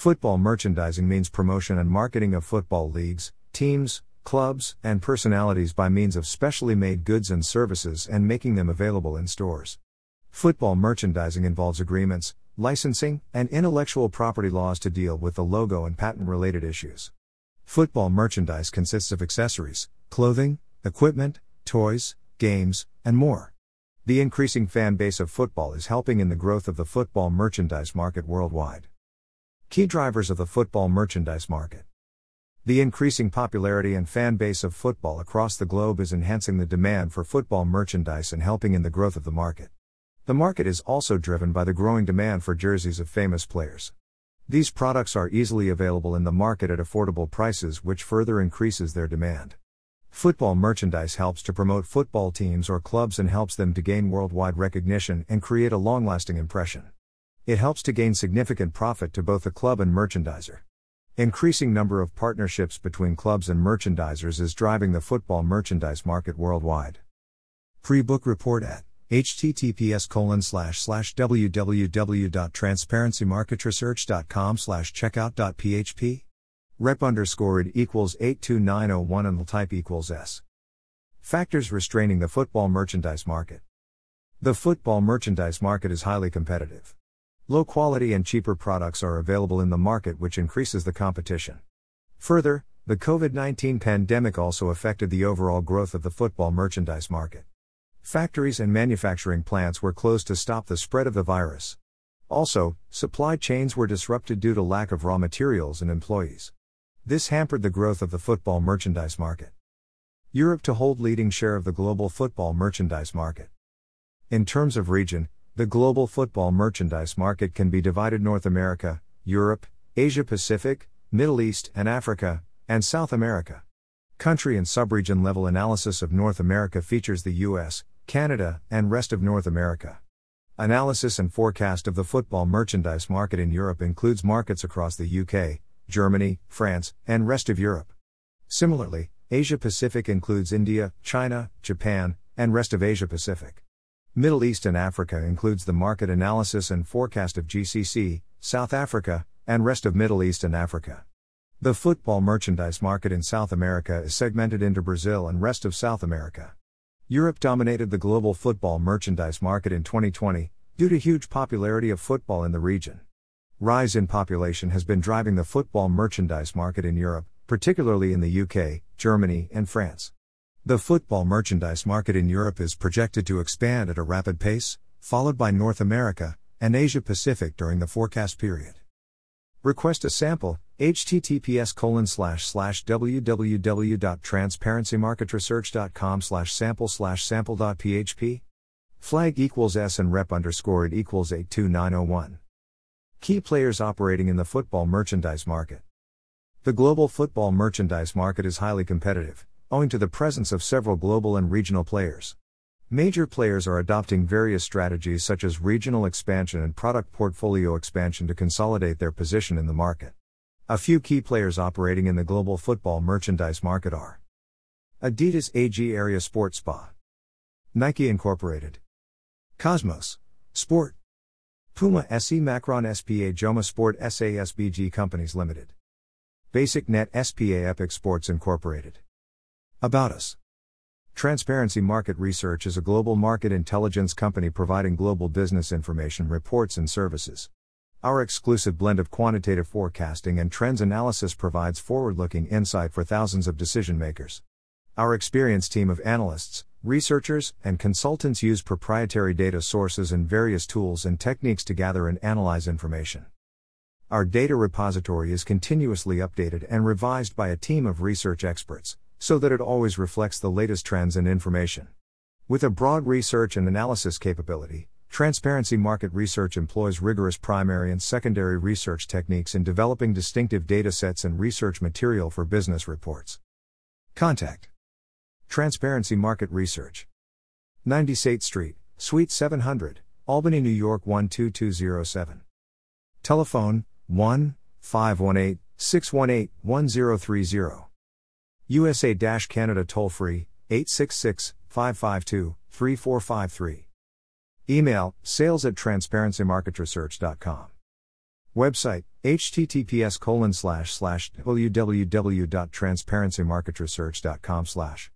Football merchandising means promotion and marketing of football leagues, teams, clubs, and personalities by means of specially made goods and services and making them available in stores. Football merchandising involves agreements, licensing, and intellectual property laws to deal with the logo and patent related issues. Football merchandise consists of accessories, clothing, equipment, toys, games, and more. The increasing fan base of football is helping in the growth of the football merchandise market worldwide. Key drivers of the football merchandise market. The increasing popularity and fan base of football across the globe is enhancing the demand for football merchandise and helping in the growth of the market. The market is also driven by the growing demand for jerseys of famous players. These products are easily available in the market at affordable prices, which further increases their demand. Football merchandise helps to promote football teams or clubs and helps them to gain worldwide recognition and create a long lasting impression. It helps to gain significant profit to both the club and merchandiser. Increasing number of partnerships between clubs and merchandisers is driving the football merchandise market worldwide. Pre-book report at https colon slash slash www.transparencymarketresearch.com slash checkout.php rep underscore it equals 82901 and the type equals s. Factors restraining the football merchandise market. The football merchandise market is highly competitive. Low quality and cheaper products are available in the market, which increases the competition. Further, the COVID 19 pandemic also affected the overall growth of the football merchandise market. Factories and manufacturing plants were closed to stop the spread of the virus. Also, supply chains were disrupted due to lack of raw materials and employees. This hampered the growth of the football merchandise market. Europe to hold leading share of the global football merchandise market. In terms of region, the global football merchandise market can be divided North America, Europe, Asia Pacific, Middle East and Africa, and South America. Country and subregion level analysis of North America features the US, Canada, and rest of North America. Analysis and forecast of the football merchandise market in Europe includes markets across the UK, Germany, France, and rest of Europe. Similarly, Asia Pacific includes India, China, Japan, and rest of Asia Pacific. Middle East and Africa includes the market analysis and forecast of GCC, South Africa, and rest of Middle East and Africa. The football merchandise market in South America is segmented into Brazil and rest of South America. Europe dominated the global football merchandise market in 2020 due to huge popularity of football in the region. Rise in population has been driving the football merchandise market in Europe, particularly in the UK, Germany, and France. The football merchandise market in Europe is projected to expand at a rapid pace, followed by North America and Asia Pacific during the forecast period. Request a sample, https colon slash slash www.transparencymarketresearch.com slash sample slash sample.php. Flag equals S and rep underscore it equals 82901. Key players operating in the football merchandise market. The global football merchandise market is highly competitive owing to the presence of several global and regional players. Major players are adopting various strategies such as regional expansion and product portfolio expansion to consolidate their position in the market. A few key players operating in the global football merchandise market are Adidas AG Errea Sport Spa, Nike Incorporated, Cosmos, Sport, Puma SE Macron SPA Joma Sport SASBG Companies Limited, Basic Net SPA Epic Sports Incorporated. About us. Transparency Market Research is a global market intelligence company providing global business information, reports, and services. Our exclusive blend of quantitative forecasting and trends analysis provides forward looking insight for thousands of decision makers. Our experienced team of analysts, researchers, and consultants use proprietary data sources and various tools and techniques to gather and analyze information. Our data repository is continuously updated and revised by a team of research experts, so that it always reflects the latest trends and information. With a broad research and analysis capability, Transparency Market Research employs rigorous primary and secondary research techniques in developing distinctive datasets and research material for business reports. Contact Transparency Market Research 98th Street, Suite 700, Albany, New York 12207. Telephone 1 518 618 1030. USA Canada toll free, 866 552 3453. Email sales at transparencymarketresearch.com. Website https colon slash slash www.transparencymarketresearch.com slash